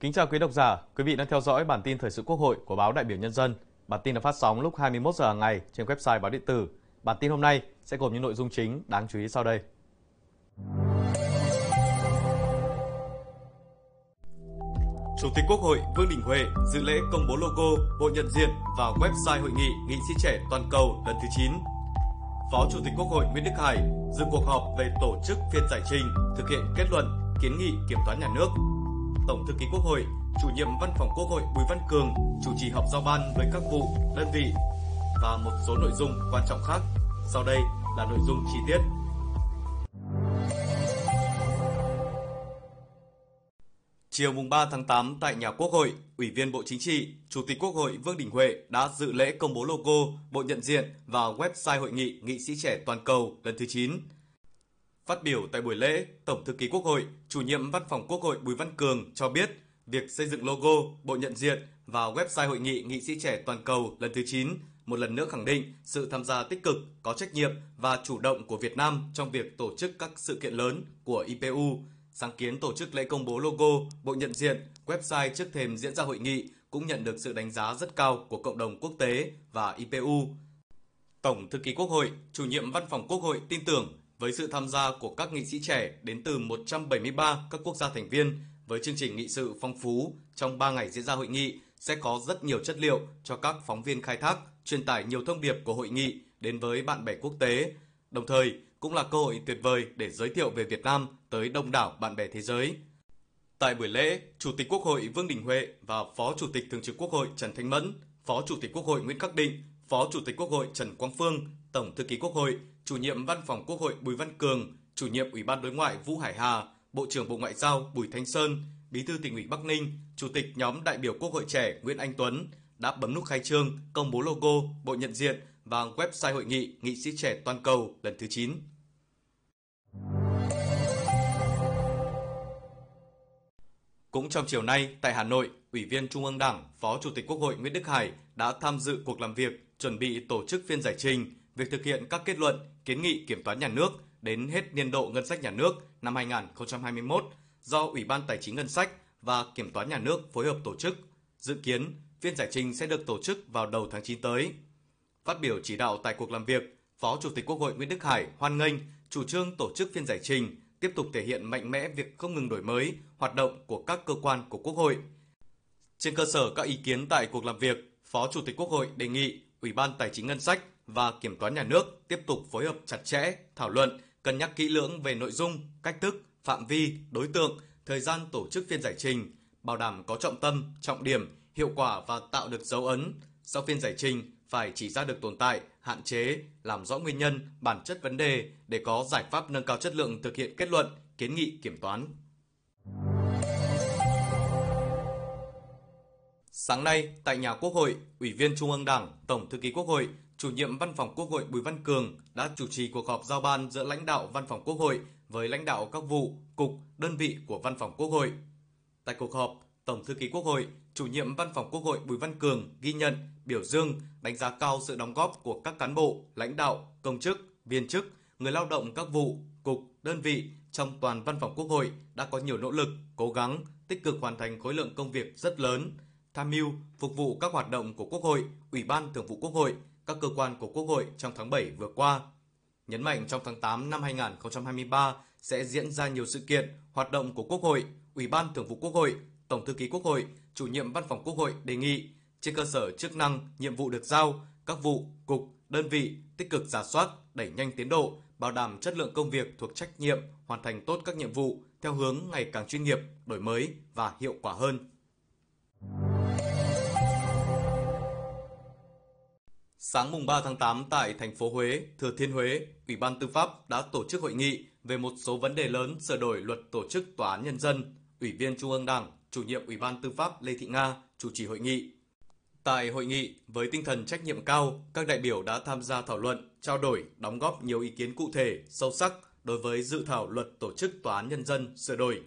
Kính chào quý độc giả, quý vị đang theo dõi bản tin thời sự Quốc hội của báo Đại biểu Nhân dân. Bản tin được phát sóng lúc 21 giờ hàng ngày trên website báo điện tử. Bản tin hôm nay sẽ gồm những nội dung chính đáng chú ý sau đây. Chủ tịch Quốc hội Vương Đình Huệ dự lễ công bố logo, bộ nhận diện và website hội nghị nghị sĩ trẻ toàn cầu lần thứ 9. Phó Chủ tịch Quốc hội Nguyễn Đức Hải dự cuộc họp về tổ chức phiên giải trình, thực hiện kết luận, kiến nghị kiểm toán nhà nước. Tổng thư ký Quốc hội, chủ nhiệm Văn phòng Quốc hội Bùi Văn Cường chủ trì họp giao ban với các vụ, đơn vị và một số nội dung quan trọng khác. Sau đây là nội dung chi tiết. Chiều mùng 3 tháng 8 tại nhà Quốc hội, Ủy viên Bộ Chính trị, Chủ tịch Quốc hội Vương Đình Huệ đã dự lễ công bố logo, bộ nhận diện và website hội nghị Nghị sĩ trẻ toàn cầu lần thứ 9. Phát biểu tại buổi lễ, Tổng thư ký Quốc hội, Chủ nhiệm Văn phòng Quốc hội Bùi Văn Cường cho biết, việc xây dựng logo, bộ nhận diện và website hội nghị Nghị sĩ trẻ toàn cầu lần thứ 9 một lần nữa khẳng định sự tham gia tích cực, có trách nhiệm và chủ động của Việt Nam trong việc tổ chức các sự kiện lớn của IPU Sáng kiến tổ chức lễ công bố logo, bộ nhận diện, website trước thềm diễn ra hội nghị cũng nhận được sự đánh giá rất cao của cộng đồng quốc tế và IPU. Tổng thư ký Quốc hội, chủ nhiệm văn phòng Quốc hội tin tưởng với sự tham gia của các nghị sĩ trẻ đến từ 173 các quốc gia thành viên với chương trình nghị sự phong phú trong 3 ngày diễn ra hội nghị sẽ có rất nhiều chất liệu cho các phóng viên khai thác, truyền tải nhiều thông điệp của hội nghị đến với bạn bè quốc tế. Đồng thời, cũng là cơ hội tuyệt vời để giới thiệu về Việt Nam tới đông đảo bạn bè thế giới. Tại buổi lễ, Chủ tịch Quốc hội Vương Đình Huệ và Phó Chủ tịch Thường trực Quốc hội Trần Thanh Mẫn, Phó Chủ tịch Quốc hội Nguyễn Khắc Định, Phó Chủ tịch Quốc hội Trần Quang Phương, Tổng Thư ký Quốc hội, Chủ nhiệm Văn phòng Quốc hội Bùi Văn Cường, Chủ nhiệm Ủy ban Đối ngoại Vũ Hải Hà, Bộ trưởng Bộ Ngoại giao Bùi Thanh Sơn, Bí thư tỉnh ủy Bắc Ninh, Chủ tịch nhóm đại biểu Quốc hội trẻ Nguyễn Anh Tuấn đã bấm nút khai trương, công bố logo, bộ nhận diện và website hội nghị Nghị sĩ trẻ toàn cầu lần thứ 9. Cũng trong chiều nay tại Hà Nội, Ủy viên Trung ương Đảng, Phó Chủ tịch Quốc hội Nguyễn Đức Hải đã tham dự cuộc làm việc chuẩn bị tổ chức phiên giải trình việc thực hiện các kết luận, kiến nghị kiểm toán nhà nước đến hết niên độ ngân sách nhà nước năm 2021 do Ủy ban Tài chính Ngân sách và Kiểm toán nhà nước phối hợp tổ chức. Dự kiến phiên giải trình sẽ được tổ chức vào đầu tháng 9 tới. Phát biểu chỉ đạo tại cuộc làm việc, Phó Chủ tịch Quốc hội Nguyễn Đức Hải hoan nghênh chủ trương tổ chức phiên giải trình tiếp tục thể hiện mạnh mẽ việc không ngừng đổi mới hoạt động của các cơ quan của Quốc hội. Trên cơ sở các ý kiến tại cuộc làm việc, Phó Chủ tịch Quốc hội đề nghị Ủy ban Tài chính Ngân sách và Kiểm toán Nhà nước tiếp tục phối hợp chặt chẽ, thảo luận, cân nhắc kỹ lưỡng về nội dung, cách thức, phạm vi, đối tượng, thời gian tổ chức phiên giải trình, bảo đảm có trọng tâm, trọng điểm, hiệu quả và tạo được dấu ấn. Sau phiên giải trình, phải chỉ ra được tồn tại, hạn chế, làm rõ nguyên nhân, bản chất vấn đề để có giải pháp nâng cao chất lượng thực hiện kết luận, kiến nghị kiểm toán. Sáng nay, tại nhà Quốc hội, Ủy viên Trung ương Đảng, Tổng thư ký Quốc hội, chủ nhiệm Văn phòng Quốc hội Bùi Văn Cường đã chủ trì cuộc họp giao ban giữa lãnh đạo Văn phòng Quốc hội với lãnh đạo các vụ, cục, đơn vị của Văn phòng Quốc hội. Tại cuộc họp, Tổng thư ký Quốc hội, chủ nhiệm Văn phòng Quốc hội Bùi Văn Cường ghi nhận, biểu dương, đánh giá cao sự đóng góp của các cán bộ, lãnh đạo, công chức, viên chức, người lao động các vụ, cục, đơn vị trong toàn Văn phòng Quốc hội đã có nhiều nỗ lực, cố gắng, tích cực hoàn thành khối lượng công việc rất lớn, tham mưu, phục vụ các hoạt động của Quốc hội, Ủy ban Thường vụ Quốc hội, các cơ quan của Quốc hội trong tháng 7 vừa qua. Nhấn mạnh trong tháng 8 năm 2023 sẽ diễn ra nhiều sự kiện, hoạt động của Quốc hội, Ủy ban Thường vụ Quốc hội, Tổng thư ký Quốc hội, chủ nhiệm Văn phòng Quốc hội đề nghị trên cơ sở chức năng, nhiệm vụ được giao, các vụ, cục, đơn vị tích cực giả soát, đẩy nhanh tiến độ, bảo đảm chất lượng công việc thuộc trách nhiệm, hoàn thành tốt các nhiệm vụ theo hướng ngày càng chuyên nghiệp, đổi mới và hiệu quả hơn. Sáng mùng 3 tháng 8 tại thành phố Huế, Thừa Thiên Huế, Ủy ban Tư pháp đã tổ chức hội nghị về một số vấn đề lớn sửa đổi luật tổ chức tòa án nhân dân. Ủy viên Trung ương Đảng, chủ nhiệm Ủy ban Tư pháp Lê Thị Nga chủ trì hội nghị. Tại hội nghị, với tinh thần trách nhiệm cao, các đại biểu đã tham gia thảo luận, trao đổi, đóng góp nhiều ý kiến cụ thể, sâu sắc đối với dự thảo luật tổ chức tòa án nhân dân sửa đổi.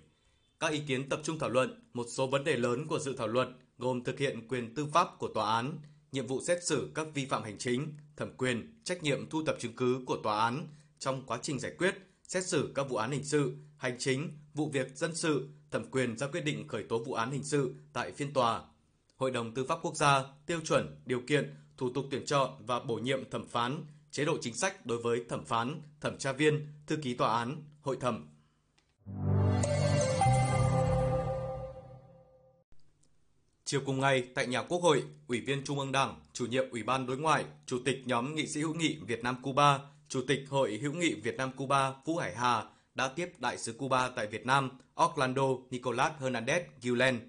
Các ý kiến tập trung thảo luận một số vấn đề lớn của dự thảo luật gồm thực hiện quyền tư pháp của tòa án, nhiệm vụ xét xử các vi phạm hành chính, thẩm quyền, trách nhiệm thu thập chứng cứ của tòa án trong quá trình giải quyết, xét xử các vụ án hình sự, hành chính, vụ việc dân sự, thẩm quyền ra quyết định khởi tố vụ án hình sự tại phiên tòa. Hội đồng Tư pháp Quốc gia tiêu chuẩn, điều kiện, thủ tục tuyển chọn và bổ nhiệm thẩm phán, chế độ chính sách đối với thẩm phán, thẩm tra viên, thư ký tòa án, hội thẩm. Chiều cùng ngày, tại nhà Quốc hội, Ủy viên Trung ương Đảng, Chủ nhiệm Ủy ban Đối ngoại, Chủ tịch nhóm nghị sĩ hữu nghị Việt Nam Cuba, Chủ tịch Hội hữu nghị Việt Nam Cuba Vũ Hải Hà đã tiếp Đại sứ Cuba tại Việt Nam Orlando Nicolas Hernandez Gulen.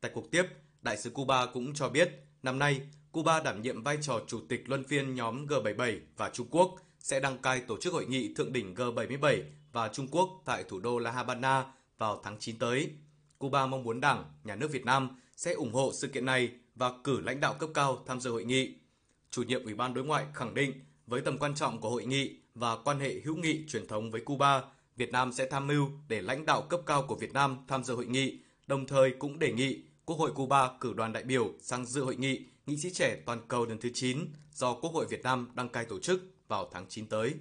Tại cuộc tiếp, Đại sứ Cuba cũng cho biết năm nay Cuba đảm nhiệm vai trò chủ tịch luân phiên nhóm G77 và Trung Quốc sẽ đăng cai tổ chức hội nghị thượng đỉnh G77 và Trung Quốc tại thủ đô La Habana vào tháng 9 tới. Cuba mong muốn Đảng, Nhà nước Việt Nam sẽ ủng hộ sự kiện này và cử lãnh đạo cấp cao tham dự hội nghị. Chủ nhiệm Ủy ban Đối ngoại khẳng định với tầm quan trọng của hội nghị và quan hệ hữu nghị truyền thống với Cuba, Việt Nam sẽ tham mưu để lãnh đạo cấp cao của Việt Nam tham dự hội nghị, đồng thời cũng đề nghị Quốc hội Cuba cử đoàn đại biểu sang dự hội nghị nghị sĩ trẻ toàn cầu lần thứ 9 do Quốc hội Việt Nam đăng cai tổ chức vào tháng 9 tới.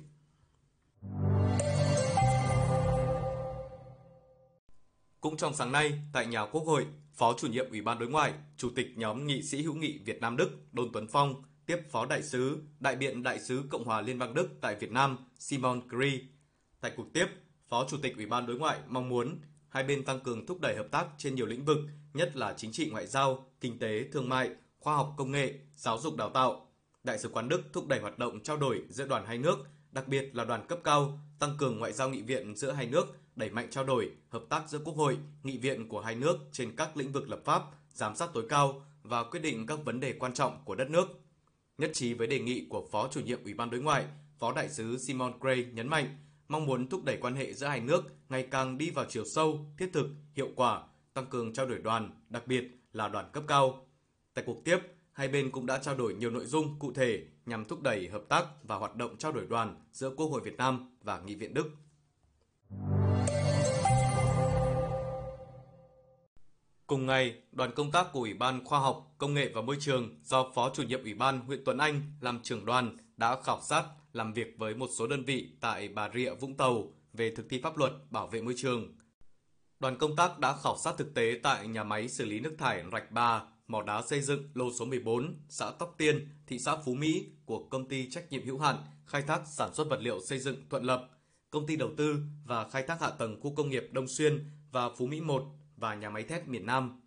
Cũng trong sáng nay, tại nhà Quốc hội, Phó chủ nhiệm Ủy ban Đối ngoại, Chủ tịch nhóm nghị sĩ hữu nghị Việt Nam Đức Đôn Tuấn Phong tiếp Phó Đại sứ, Đại biện Đại sứ Cộng hòa Liên bang Đức tại Việt Nam Simon Gri. Tại cuộc tiếp, Phó Chủ tịch Ủy ban Đối ngoại mong muốn hai bên tăng cường thúc đẩy hợp tác trên nhiều lĩnh vực, nhất là chính trị ngoại giao, kinh tế, thương mại, khoa học công nghệ, giáo dục đào tạo. Đại sứ quán Đức thúc đẩy hoạt động trao đổi giữa đoàn hai nước, đặc biệt là đoàn cấp cao, tăng cường ngoại giao nghị viện giữa hai nước, đẩy mạnh trao đổi, hợp tác giữa Quốc hội, nghị viện của hai nước trên các lĩnh vực lập pháp, giám sát tối cao và quyết định các vấn đề quan trọng của đất nước. Nhất trí với đề nghị của Phó chủ nhiệm Ủy ban Đối ngoại, Phó đại sứ Simon Gray nhấn mạnh mong muốn thúc đẩy quan hệ giữa hai nước ngày càng đi vào chiều sâu, thiết thực, hiệu quả, tăng cường trao đổi đoàn, đặc biệt là đoàn cấp cao. Tại cuộc tiếp, hai bên cũng đã trao đổi nhiều nội dung cụ thể nhằm thúc đẩy hợp tác và hoạt động trao đổi đoàn giữa Quốc hội Việt Nam và Nghị viện Đức. Cùng ngày, đoàn công tác của Ủy ban Khoa học, Công nghệ và Môi trường do Phó chủ nhiệm Ủy ban Nguyễn Tuấn Anh làm trưởng đoàn đã khảo sát làm việc với một số đơn vị tại Bà Rịa, Vũng Tàu về thực thi pháp luật bảo vệ môi trường. Đoàn công tác đã khảo sát thực tế tại nhà máy xử lý nước thải Rạch ba mỏ đá xây dựng lô số 14, xã Tóc Tiên, thị xã Phú Mỹ của công ty trách nhiệm hữu hạn khai thác sản xuất vật liệu xây dựng Thuận Lập, công ty đầu tư và khai thác hạ tầng khu công nghiệp Đông Xuyên và Phú Mỹ 1 và nhà máy thép miền Nam.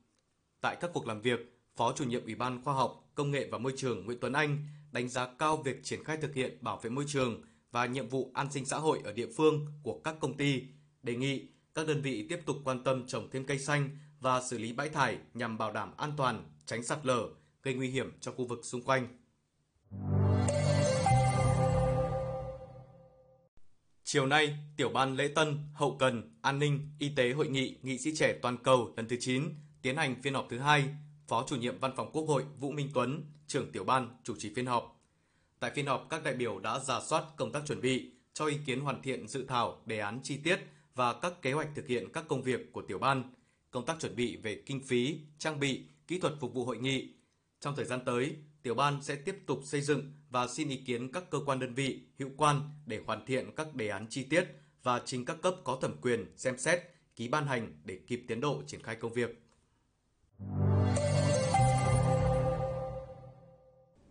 Tại các cuộc làm việc, Phó chủ nhiệm Ủy ban Khoa học, Công nghệ và Môi trường Nguyễn Tuấn Anh đánh giá cao việc triển khai thực hiện bảo vệ môi trường và nhiệm vụ an sinh xã hội ở địa phương của các công ty, đề nghị các đơn vị tiếp tục quan tâm trồng thêm cây xanh và xử lý bãi thải nhằm bảo đảm an toàn, tránh sạt lở, gây nguy hiểm cho khu vực xung quanh. Chiều nay, Tiểu ban Lễ Tân, Hậu cần, An ninh, Y tế Hội nghị Nghị sĩ trẻ toàn cầu lần thứ 9 tiến hành phiên họp thứ hai. Phó chủ nhiệm Văn phòng Quốc hội Vũ Minh Tuấn, trưởng tiểu ban chủ trì phiên họp. Tại phiên họp, các đại biểu đã giả soát công tác chuẩn bị, cho ý kiến hoàn thiện dự thảo đề án chi tiết và các kế hoạch thực hiện các công việc của tiểu ban, công tác chuẩn bị về kinh phí, trang bị, kỹ thuật phục vụ hội nghị. Trong thời gian tới, tiểu ban sẽ tiếp tục xây dựng và xin ý kiến các cơ quan đơn vị hữu quan để hoàn thiện các đề án chi tiết và trình các cấp có thẩm quyền xem xét, ký ban hành để kịp tiến độ triển khai công việc.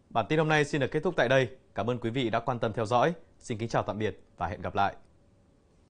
Bản tin hôm nay xin được kết thúc tại đây. Cảm ơn quý vị đã quan tâm theo dõi. Xin kính chào tạm biệt và hẹn gặp lại.